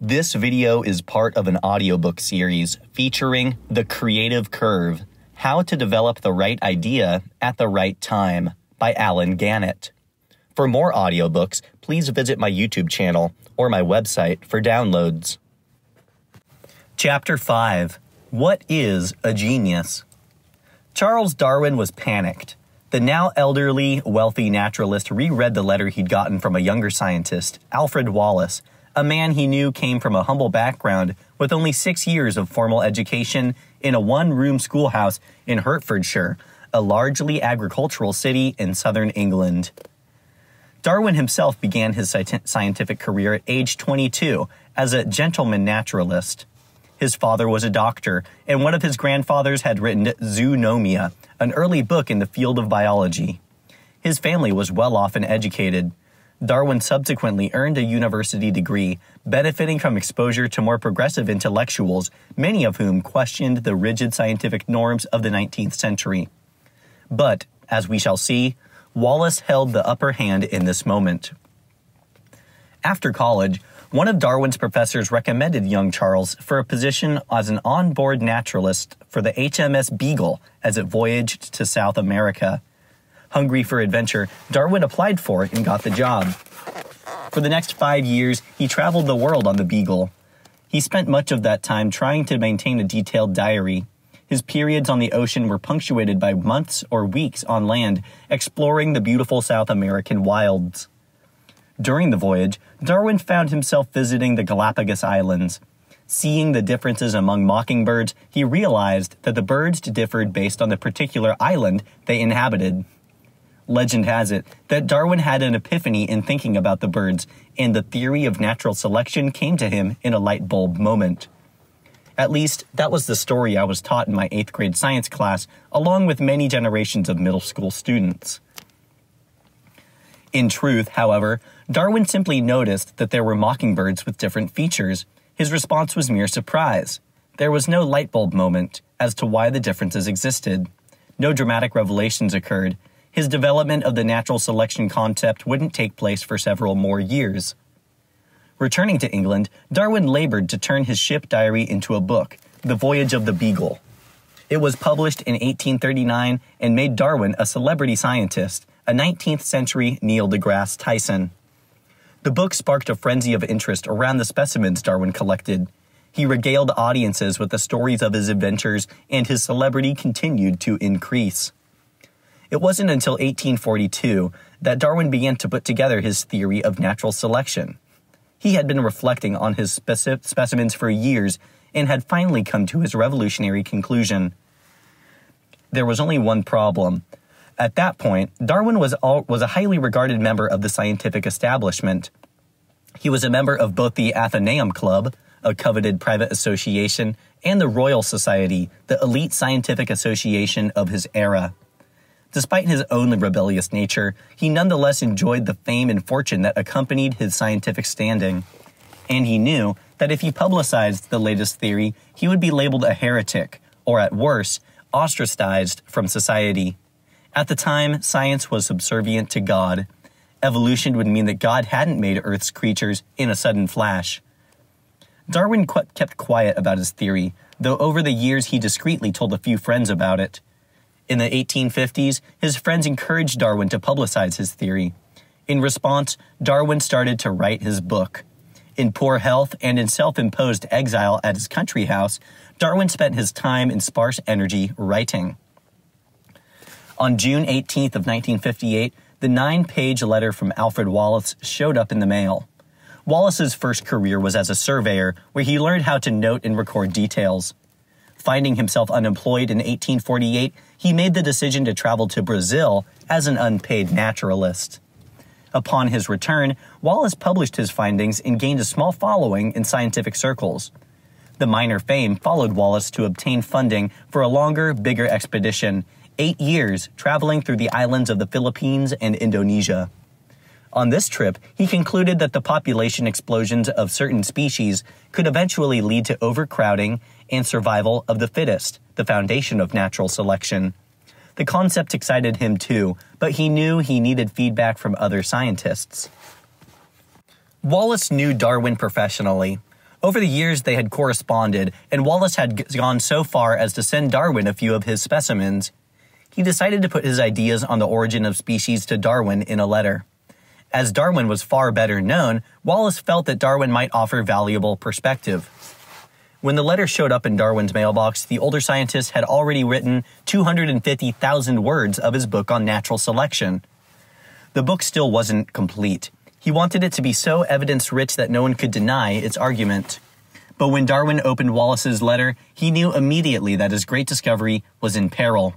This video is part of an audiobook series featuring The Creative Curve How to Develop the Right Idea at the Right Time by Allen Gannett. For more audiobooks, please visit my YouTube channel or my website for downloads. Chapter 5 What is a Genius? Charles Darwin was panicked. The now elderly, wealthy naturalist reread the letter he'd gotten from a younger scientist, Alfred Wallace, a man he knew came from a humble background with only six years of formal education in a one room schoolhouse in Hertfordshire, a largely agricultural city in southern England. Darwin himself began his scientific career at age 22 as a gentleman naturalist. His father was a doctor, and one of his grandfathers had written Zoonomia, an early book in the field of biology. His family was well off and educated. Darwin subsequently earned a university degree, benefiting from exposure to more progressive intellectuals, many of whom questioned the rigid scientific norms of the 19th century. But, as we shall see, Wallace held the upper hand in this moment. After college, one of Darwin's professors recommended young Charles for a position as an onboard naturalist for the HMS Beagle as it voyaged to South America. Hungry for adventure, Darwin applied for it and got the job. For the next five years, he traveled the world on the Beagle. He spent much of that time trying to maintain a detailed diary. His periods on the ocean were punctuated by months or weeks on land, exploring the beautiful South American wilds. During the voyage, Darwin found himself visiting the Galapagos Islands. Seeing the differences among mockingbirds, he realized that the birds differed based on the particular island they inhabited. Legend has it that Darwin had an epiphany in thinking about the birds, and the theory of natural selection came to him in a light bulb moment. At least, that was the story I was taught in my eighth grade science class, along with many generations of middle school students. In truth, however, Darwin simply noticed that there were mockingbirds with different features. His response was mere surprise. There was no light bulb moment as to why the differences existed. No dramatic revelations occurred. His development of the natural selection concept wouldn't take place for several more years. Returning to England, Darwin labored to turn his ship diary into a book, The Voyage of the Beagle. It was published in 1839 and made Darwin a celebrity scientist, a 19th century Neil deGrasse Tyson. The book sparked a frenzy of interest around the specimens Darwin collected. He regaled audiences with the stories of his adventures, and his celebrity continued to increase. It wasn't until 1842 that Darwin began to put together his theory of natural selection. He had been reflecting on his speci- specimens for years and had finally come to his revolutionary conclusion. There was only one problem. At that point, Darwin was, all, was a highly regarded member of the scientific establishment. He was a member of both the Athenaeum Club, a coveted private association, and the Royal Society, the elite scientific association of his era. Despite his own rebellious nature, he nonetheless enjoyed the fame and fortune that accompanied his scientific standing. And he knew that if he publicized the latest theory, he would be labeled a heretic, or at worst, ostracized from society. At the time, science was subservient to God. Evolution would mean that God hadn't made Earth's creatures in a sudden flash. Darwin kept quiet about his theory, though over the years he discreetly told a few friends about it. In the 1850s, his friends encouraged Darwin to publicize his theory. In response, Darwin started to write his book. In poor health and in self imposed exile at his country house, Darwin spent his time and sparse energy writing. On June 18th of 1958, the nine-page letter from Alfred Wallace showed up in the mail. Wallace's first career was as a surveyor, where he learned how to note and record details. Finding himself unemployed in 1848, he made the decision to travel to Brazil as an unpaid naturalist. Upon his return, Wallace published his findings and gained a small following in scientific circles. The minor fame followed Wallace to obtain funding for a longer, bigger expedition eight years traveling through the islands of the Philippines and Indonesia. On this trip, he concluded that the population explosions of certain species could eventually lead to overcrowding and survival of the fittest, the foundation of natural selection. The concept excited him too, but he knew he needed feedback from other scientists. Wallace knew Darwin professionally. Over the years, they had corresponded, and Wallace had gone so far as to send Darwin a few of his specimens. He decided to put his ideas on the origin of species to Darwin in a letter. As Darwin was far better known, Wallace felt that Darwin might offer valuable perspective. When the letter showed up in Darwin's mailbox, the older scientist had already written 250,000 words of his book on natural selection. The book still wasn't complete. He wanted it to be so evidence rich that no one could deny its argument. But when Darwin opened Wallace's letter, he knew immediately that his great discovery was in peril.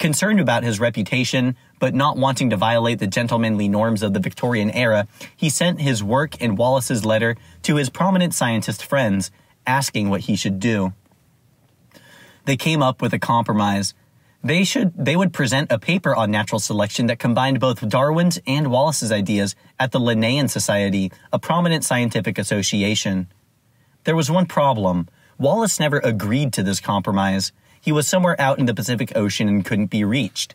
Concerned about his reputation, but not wanting to violate the gentlemanly norms of the Victorian era, he sent his work in Wallace's letter to his prominent scientist friends, asking what he should do. They came up with a compromise. They should they would present a paper on natural selection that combined both Darwin's and Wallace's ideas at the Linnean Society, a prominent scientific association. There was one problem. Wallace never agreed to this compromise. He was somewhere out in the Pacific Ocean and couldn't be reached.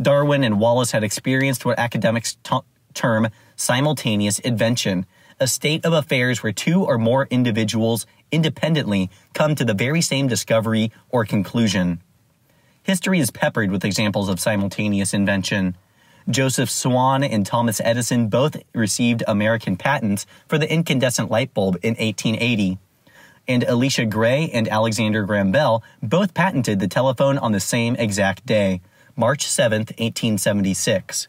Darwin and Wallace had experienced what academics t- term simultaneous invention, a state of affairs where two or more individuals independently come to the very same discovery or conclusion. History is peppered with examples of simultaneous invention. Joseph Swan and Thomas Edison both received American patents for the incandescent light bulb in 1880. And Elisha Gray and Alexander Graham Bell both patented the telephone on the same exact day, March 7, 1876.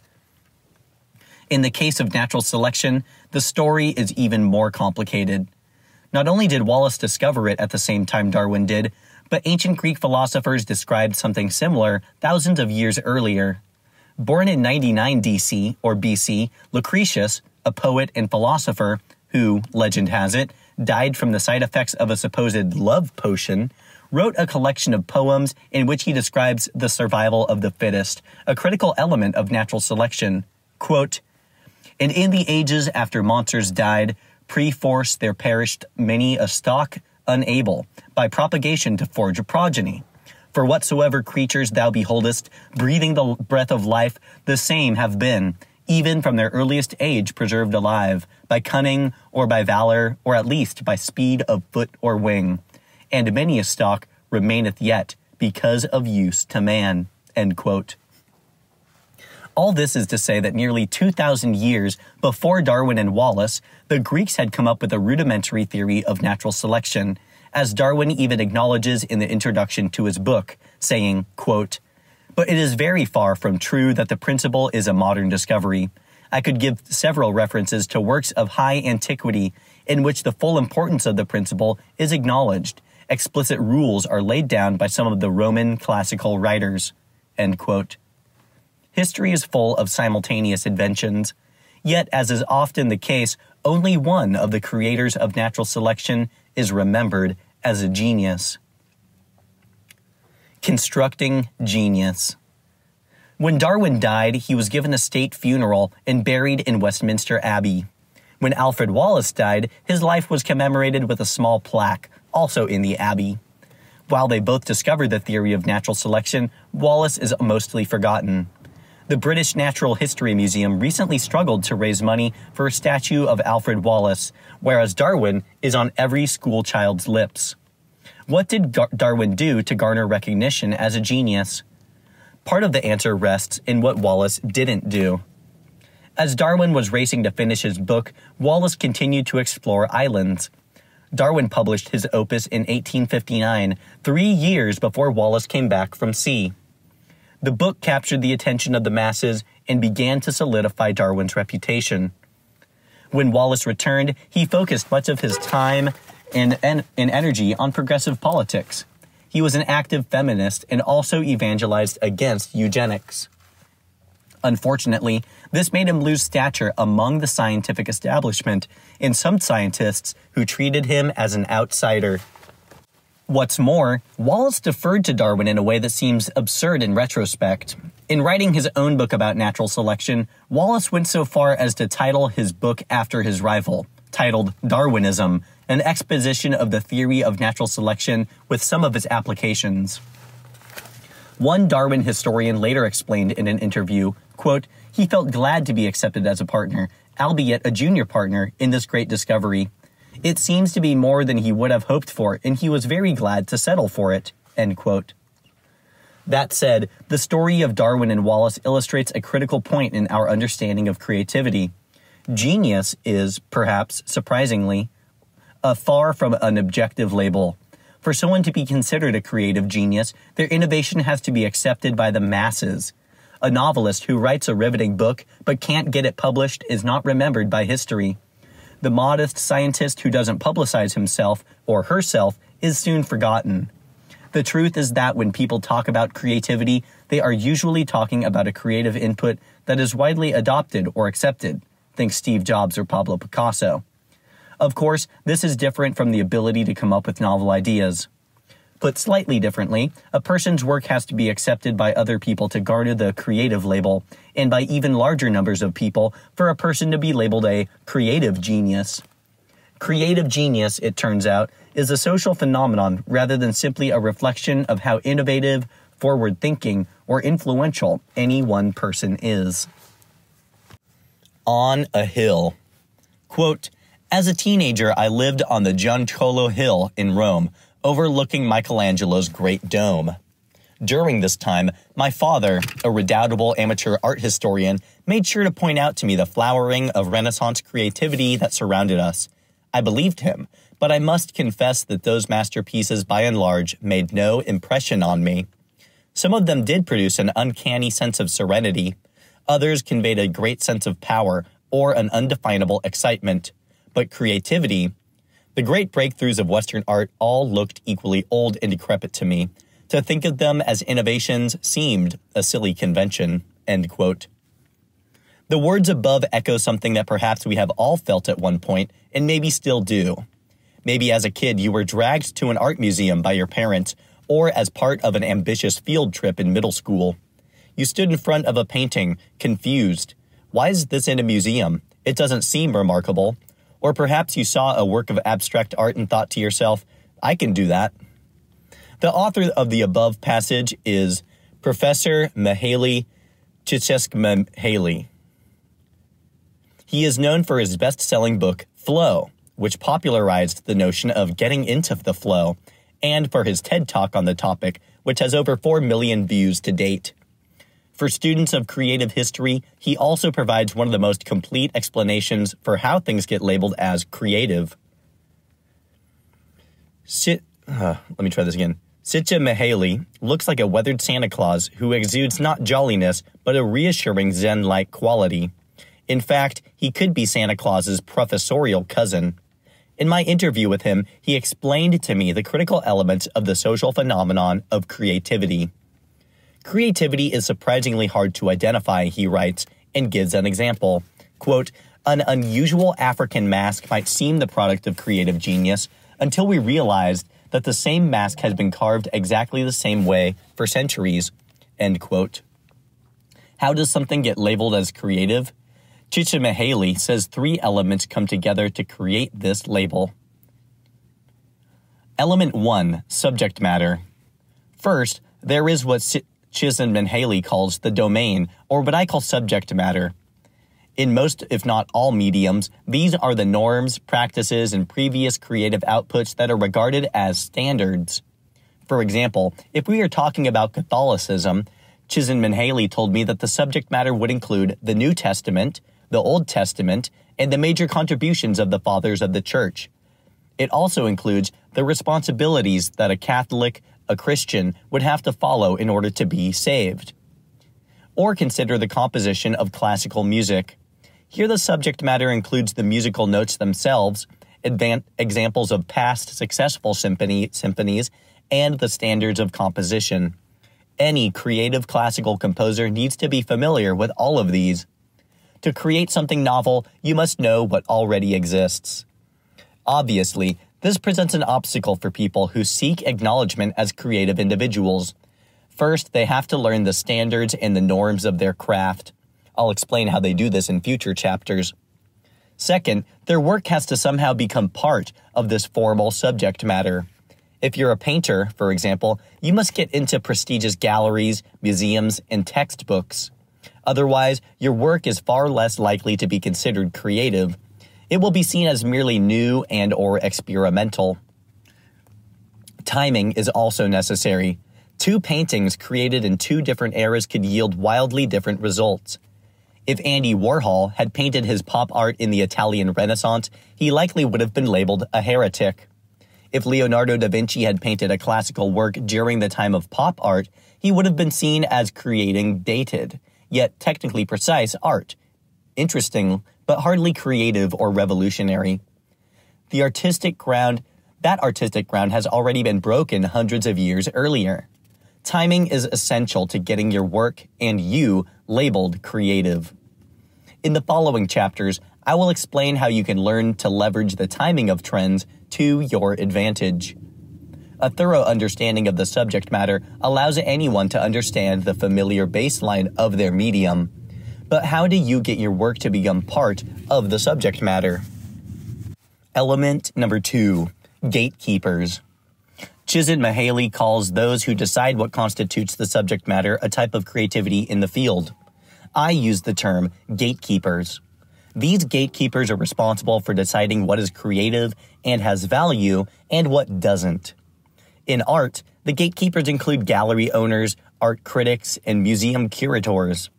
In the case of natural selection, the story is even more complicated. Not only did Wallace discover it at the same time Darwin did, but ancient Greek philosophers described something similar thousands of years earlier. Born in 99 DC or BC, Lucretius, a poet and philosopher who, legend has it, died from the side effects of a supposed love potion, wrote a collection of poems in which he describes the survival of the fittest, a critical element of natural selection. Quote, and in the ages after monsters died, pre-force there perished many a stock unable by propagation to forge a progeny. For whatsoever creatures thou beholdest, breathing the breath of life, the same have been, even from their earliest age preserved alive, by cunning or by valor, or at least by speed of foot or wing. And many a stock remaineth yet, because of use to man. All this is to say that nearly 2,000 years before Darwin and Wallace, the Greeks had come up with a rudimentary theory of natural selection, as Darwin even acknowledges in the introduction to his book, saying, quote, But it is very far from true that the principle is a modern discovery. I could give several references to works of high antiquity in which the full importance of the principle is acknowledged. Explicit rules are laid down by some of the Roman classical writers. End quote. History is full of simultaneous inventions, yet, as is often the case, only one of the creators of natural selection is remembered as a genius. Constructing genius. When Darwin died, he was given a state funeral and buried in Westminster Abbey. When Alfred Wallace died, his life was commemorated with a small plaque, also in the Abbey. While they both discovered the theory of natural selection, Wallace is mostly forgotten. The British Natural History Museum recently struggled to raise money for a statue of Alfred Wallace, whereas Darwin is on every school child's lips. What did Dar- Darwin do to garner recognition as a genius? Part of the answer rests in what Wallace didn't do. As Darwin was racing to finish his book, Wallace continued to explore islands. Darwin published his opus in 1859, three years before Wallace came back from sea. The book captured the attention of the masses and began to solidify Darwin's reputation. When Wallace returned, he focused much of his time and, and, energy on progressive politics. He was an active feminist and also evangelized against eugenics. Unfortunately, this made him lose stature among the scientific establishment and some scientists who treated him as an outsider. What's more, Wallace deferred to Darwin in a way that seems absurd in retrospect. In writing his own book about natural selection, Wallace went so far as to title his book after his rival, titled Darwinism, an exposition of the theory of natural selection with some of its applications. One Darwin historian later explained in an interview, quote, he felt glad to be accepted as a partner, albeit a junior partner, in this great discovery It seems to be more than he would have hoped for, and he was very glad to settle for it. End quote. That said, the story of Darwin and Wallace illustrates a critical point in our understanding of creativity. Genius is, perhaps surprisingly, a far from an objective label. For someone to be considered a creative genius, their innovation has to be accepted by the masses. A novelist who writes a riveting book but can't get it published is not remembered by history. The modest scientist who doesn't publicize himself or herself is soon forgotten. The truth is that when people talk about creativity, they are usually talking about a creative input that is widely adopted or accepted. Think Steve Jobs or Pablo Picasso. Of course, this is different from the ability to come up with novel ideas. Put slightly differently, a person's work has to be accepted by other people to garner the creative label, and by even larger numbers of people for a person to be labeled a creative genius. Creative genius, it turns out, is a social phenomenon rather than simply a reflection of how innovative, forward thinking, or influential any one person is. On a hill. Quote, as a teenager, I lived on the Gianicolo Hill in Rome, overlooking Michelangelo's Great Dome. During this time, my father, a redoubtable amateur art historian, made sure to point out to me the flowering of Renaissance creativity that surrounded us. I believed him, but I must confess that those masterpieces by and large made no impression on me. Some of them did produce an uncanny sense of serenity. Others conveyed a great sense of power or an undefinable excitement. But creativity, the great breakthroughs of Western art all looked equally old and decrepit to me. To think of them as innovations seemed a silly convention. End quote. The words above echo something that perhaps we have all felt at one point and maybe still do. Maybe as a kid you were dragged to an art museum by your parents or as part of an ambitious field trip in middle school. You stood in front of a painting, confused. Why is this in a museum? It doesn't seem remarkable. Or perhaps you saw a work of abstract art and thought to yourself, I can do that. The author of the above passage is Professor Mihaly Csikszentmihalyi. He is known for his best selling book, Flow, which popularized the notion of getting into the flow, and for his TED Talk on the topic, which has over 4 million views to date. For students of creative history, he also provides one of the most complete explanations for how things get labeled as creative. Sit, uh, let me try this again. Csikszentmihalyi looks like a weathered Santa Claus who exudes not jolliness, but a reassuring Zen like quality. In fact, he could be Santa Claus's professorial cousin. In my interview with him, he explained to me the critical elements of the social phenomenon of creativity. Creativity is surprisingly hard to identify, he writes, and gives an example. Quote, an unusual African mask might seem the product of creative genius until we realized that the same mask has been carved exactly the same way for centuries. End quote. How does something get labeled as creative? Chicha Csikszentmihalyi says three elements come together to create this label. Element 1 Subject Matter. First, there is what Csikszentmihalyi calls the domain, or what I call subject matter. In most, if not all mediums, these are the norms, practices, and previous creative outputs that are regarded as standards. For example, if we are talking about Catholicism, Csikszentmihalyi told me that the subject matter would include the New Testament, the Old Testament, and the major contributions of the fathers of the church. It also includes the responsibilities that a Catholic, a Christian would have to follow in order to be saved. Or consider the composition of classical music. Here, the subject matter includes the musical notes themselves, examples of past successful symphony, symphonies, and the standards of composition. Any creative classical composer needs to be familiar with all of these. To create something novel, you must know what already exists. Obviously, this presents an obstacle for people who seek acknowledgement as creative individuals. First, they have to learn the standards and the norms of their craft. I'll explain how they do this in future chapters. Second, their work has to somehow become part of this formal subject matter. If you're a painter, for example, you must get into prestigious galleries, museums, and textbooks. Otherwise, your work is far less likely to be considered creative it will be seen as merely new and or experimental. Timing is also necessary. Two paintings created in two different eras could yield wildly different results. If Andy Warhol had painted his pop art in the Italian Renaissance, he likely would have been labeled a heretic. If Leonardo da Vinci had painted a classical work during the time of pop art, he would have been seen as creating dated, yet technically precise art. Interesting, but hardly creative or revolutionary. The artistic ground, that artistic ground has already been broken hundreds of years earlier. Timing is essential to getting your work and you labeled creative. In the following chapters, I will explain how you can learn to leverage the timing of trends to your advantage. A thorough understanding of the subject matter allows anyone to understand the familiar baseline of their medium. But how do you get your work to become part of the subject matter? Element number two gatekeepers. Csikszentmihalyi calls those who decide what constitutes the subject matter a type of creativity in the field. I use the term gatekeepers. These gatekeepers are responsible for deciding what is creative and has value and what doesn't. In art, the gatekeepers include gallery owners, art critics, and museum curators.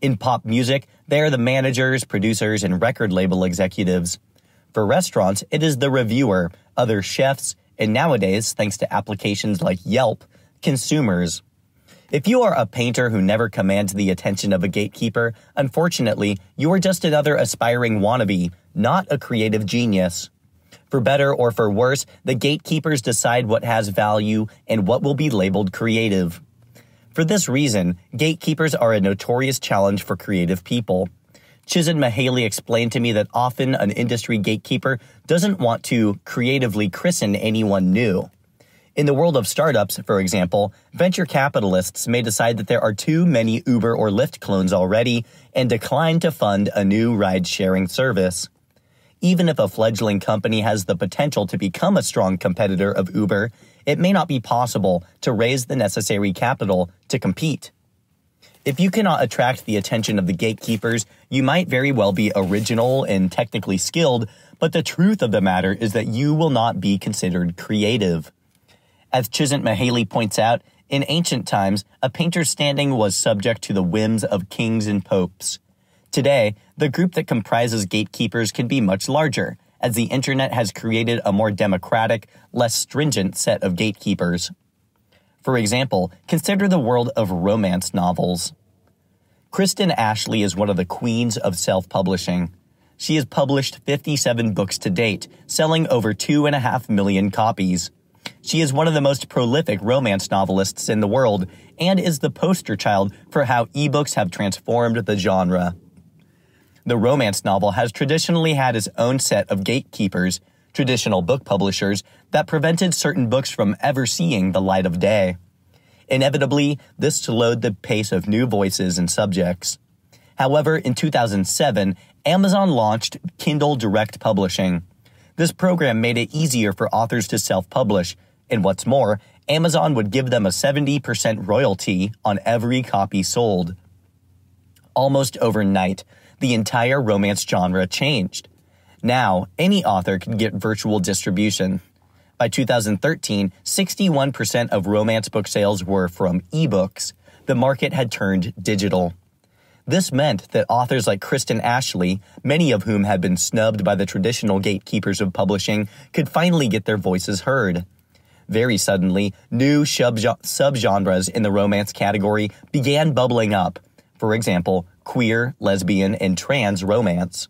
In pop music, they are the managers, producers, and record label executives. For restaurants, it is the reviewer, other chefs, and nowadays, thanks to applications like Yelp, consumers. If you are a painter who never commands the attention of a gatekeeper, unfortunately, you are just another aspiring wannabe, not a creative genius. For better or for worse, the gatekeepers decide what has value and what will be labeled creative. For this reason, gatekeepers are a notorious challenge for creative people. Csikszentmihalyi explained to me that often an industry gatekeeper doesn't want to creatively christen anyone new. In the world of startups, for example, venture capitalists may decide that there are too many Uber or Lyft clones already and decline to fund a new ride sharing service. Even if a fledgling company has the potential to become a strong competitor of Uber, it may not be possible to raise the necessary capital to compete. If you cannot attract the attention of the gatekeepers, you might very well be original and technically skilled, but the truth of the matter is that you will not be considered creative. As Csikszentmihalyi points out, in ancient times, a painter's standing was subject to the whims of kings and popes. Today, the group that comprises gatekeepers can be much larger, as the internet has created a more democratic, less stringent set of gatekeepers. For example, consider the world of romance novels. Kristen Ashley is one of the queens of self publishing. She has published 57 books to date, selling over 2.5 million copies. She is one of the most prolific romance novelists in the world and is the poster child for how ebooks have transformed the genre. The romance novel has traditionally had its own set of gatekeepers, traditional book publishers, that prevented certain books from ever seeing the light of day. Inevitably, this slowed the pace of new voices and subjects. However, in 2007, Amazon launched Kindle Direct Publishing. This program made it easier for authors to self publish, and what's more, Amazon would give them a 70% royalty on every copy sold. Almost overnight, the entire romance genre changed. Now, any author can get virtual distribution. By 2013, 61% of romance book sales were from ebooks. The market had turned digital. This meant that authors like Kristen Ashley, many of whom had been snubbed by the traditional gatekeepers of publishing, could finally get their voices heard. Very suddenly, new subgenres in the romance category began bubbling up. For example, queer, lesbian, and trans romance.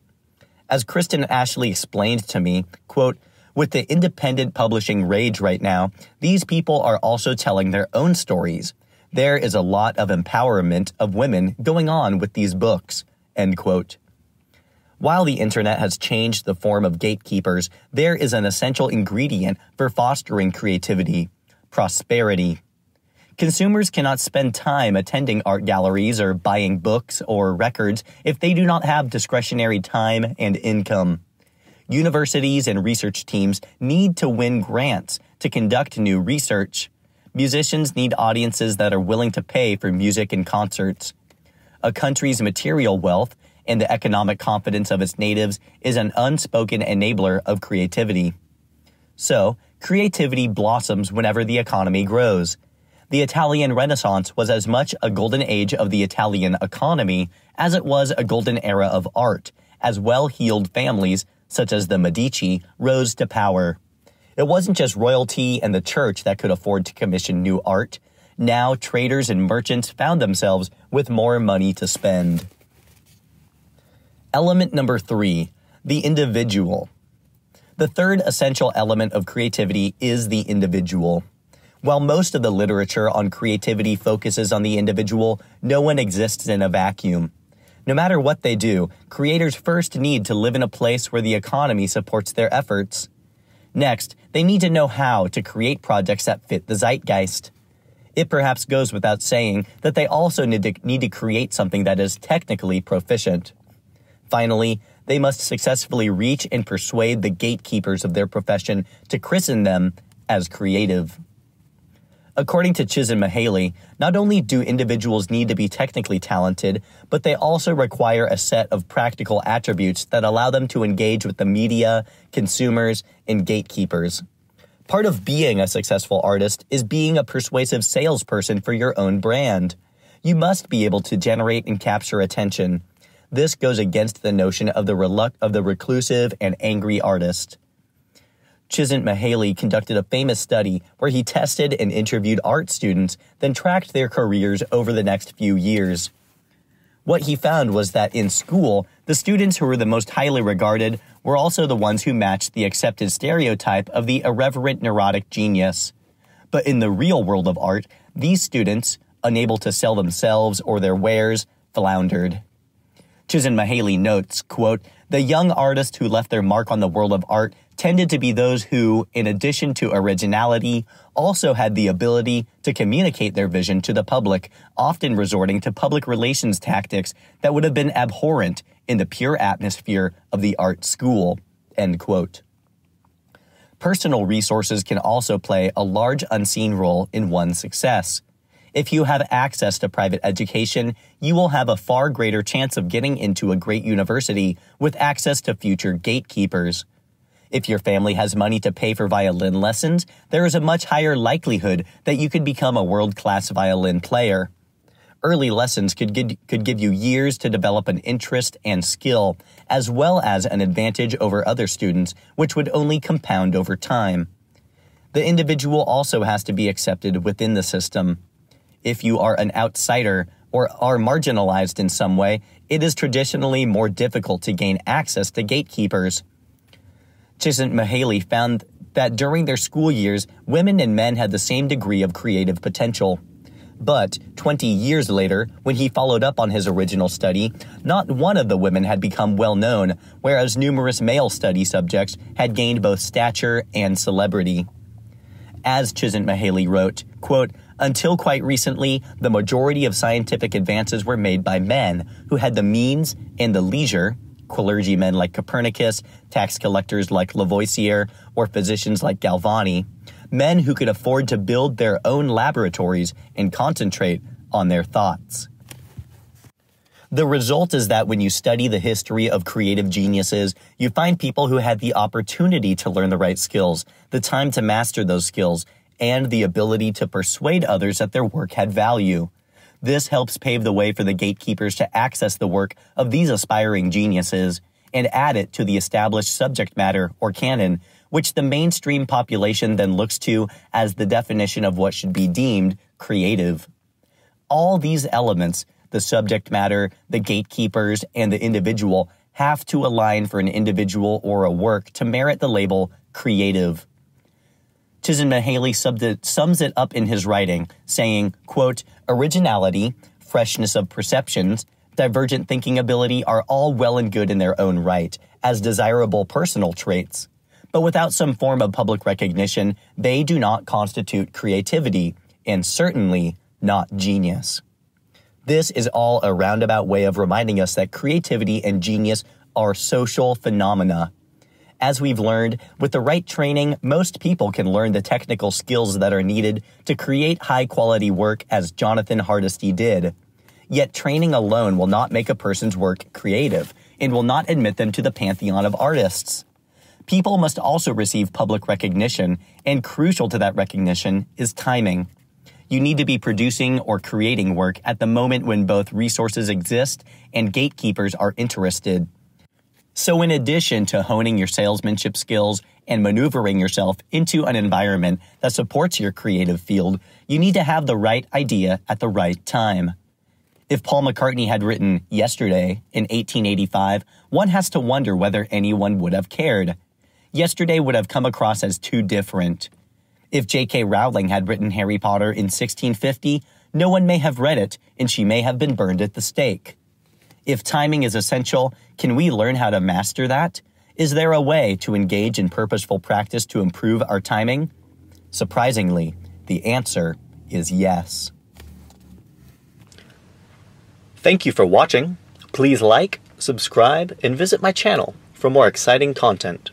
As Kristen Ashley explained to me, quote, with the independent publishing rage right now, these people are also telling their own stories. There is a lot of empowerment of women going on with these books, end quote. While the internet has changed the form of gatekeepers, there is an essential ingredient for fostering creativity prosperity. Consumers cannot spend time attending art galleries or buying books or records if they do not have discretionary time and income. Universities and research teams need to win grants to conduct new research. Musicians need audiences that are willing to pay for music and concerts. A country's material wealth and the economic confidence of its natives is an unspoken enabler of creativity. So, creativity blossoms whenever the economy grows. The Italian Renaissance was as much a golden age of the Italian economy as it was a golden era of art, as well heeled families, such as the Medici, rose to power. It wasn't just royalty and the church that could afford to commission new art. Now, traders and merchants found themselves with more money to spend. Element number three the individual. The third essential element of creativity is the individual. While most of the literature on creativity focuses on the individual, no one exists in a vacuum. No matter what they do, creators first need to live in a place where the economy supports their efforts. Next, they need to know how to create projects that fit the zeitgeist. It perhaps goes without saying that they also need to, need to create something that is technically proficient. Finally, they must successfully reach and persuade the gatekeepers of their profession to christen them as creative. According to Csikszentmihalyi, not only do individuals need to be technically talented, but they also require a set of practical attributes that allow them to engage with the media, consumers, and gatekeepers. Part of being a successful artist is being a persuasive salesperson for your own brand. You must be able to generate and capture attention. This goes against the notion of the, reluct- of the reclusive and angry artist. Csikszentmihalyi conducted a famous study where he tested and interviewed art students, then tracked their careers over the next few years. What he found was that in school, the students who were the most highly regarded were also the ones who matched the accepted stereotype of the irreverent neurotic genius. But in the real world of art, these students, unable to sell themselves or their wares, floundered. Csikszentmihalyi notes, quote, the young artists who left their mark on the world of art tended to be those who, in addition to originality, also had the ability to communicate their vision to the public, often resorting to public relations tactics that would have been abhorrent in the pure atmosphere of the art school. End quote. Personal resources can also play a large unseen role in one's success. If you have access to private education, you will have a far greater chance of getting into a great university with access to future gatekeepers. If your family has money to pay for violin lessons, there is a much higher likelihood that you could become a world class violin player. Early lessons could, give, could give you years to develop an interest and skill, as well as an advantage over other students, which would only compound over time. The individual also has to be accepted within the system. If you are an outsider or are marginalized in some way, it is traditionally more difficult to gain access to gatekeepers. Csikszentmihalyi found that during their school years, women and men had the same degree of creative potential. But 20 years later, when he followed up on his original study, not one of the women had become well known, whereas numerous male study subjects had gained both stature and celebrity. As Csikszentmihalyi wrote, quote, until quite recently, the majority of scientific advances were made by men who had the means and the leisure clergymen like Copernicus, tax collectors like Lavoisier, or physicians like Galvani, men who could afford to build their own laboratories and concentrate on their thoughts. The result is that when you study the history of creative geniuses, you find people who had the opportunity to learn the right skills, the time to master those skills, and the ability to persuade others that their work had value. This helps pave the way for the gatekeepers to access the work of these aspiring geniuses and add it to the established subject matter or canon, which the mainstream population then looks to as the definition of what should be deemed creative. All these elements, the subject matter, the gatekeepers, and the individual, have to align for an individual or a work to merit the label creative. Csikszentmihalyi sums it up in his writing, saying, quote, originality, freshness of perceptions, divergent thinking ability are all well and good in their own right, as desirable personal traits. But without some form of public recognition, they do not constitute creativity, and certainly not genius. This is all a roundabout way of reminding us that creativity and genius are social phenomena as we've learned, with the right training, most people can learn the technical skills that are needed to create high quality work as Jonathan Hardesty did. Yet training alone will not make a person's work creative and will not admit them to the pantheon of artists. People must also receive public recognition, and crucial to that recognition is timing. You need to be producing or creating work at the moment when both resources exist and gatekeepers are interested. So, in addition to honing your salesmanship skills and maneuvering yourself into an environment that supports your creative field, you need to have the right idea at the right time. If Paul McCartney had written Yesterday in 1885, one has to wonder whether anyone would have cared. Yesterday would have come across as too different. If J.K. Rowling had written Harry Potter in 1650, no one may have read it and she may have been burned at the stake. If timing is essential, can we learn how to master that? Is there a way to engage in purposeful practice to improve our timing? Surprisingly, the answer is yes. Thank you for watching. Please like, subscribe, and visit my channel for more exciting content.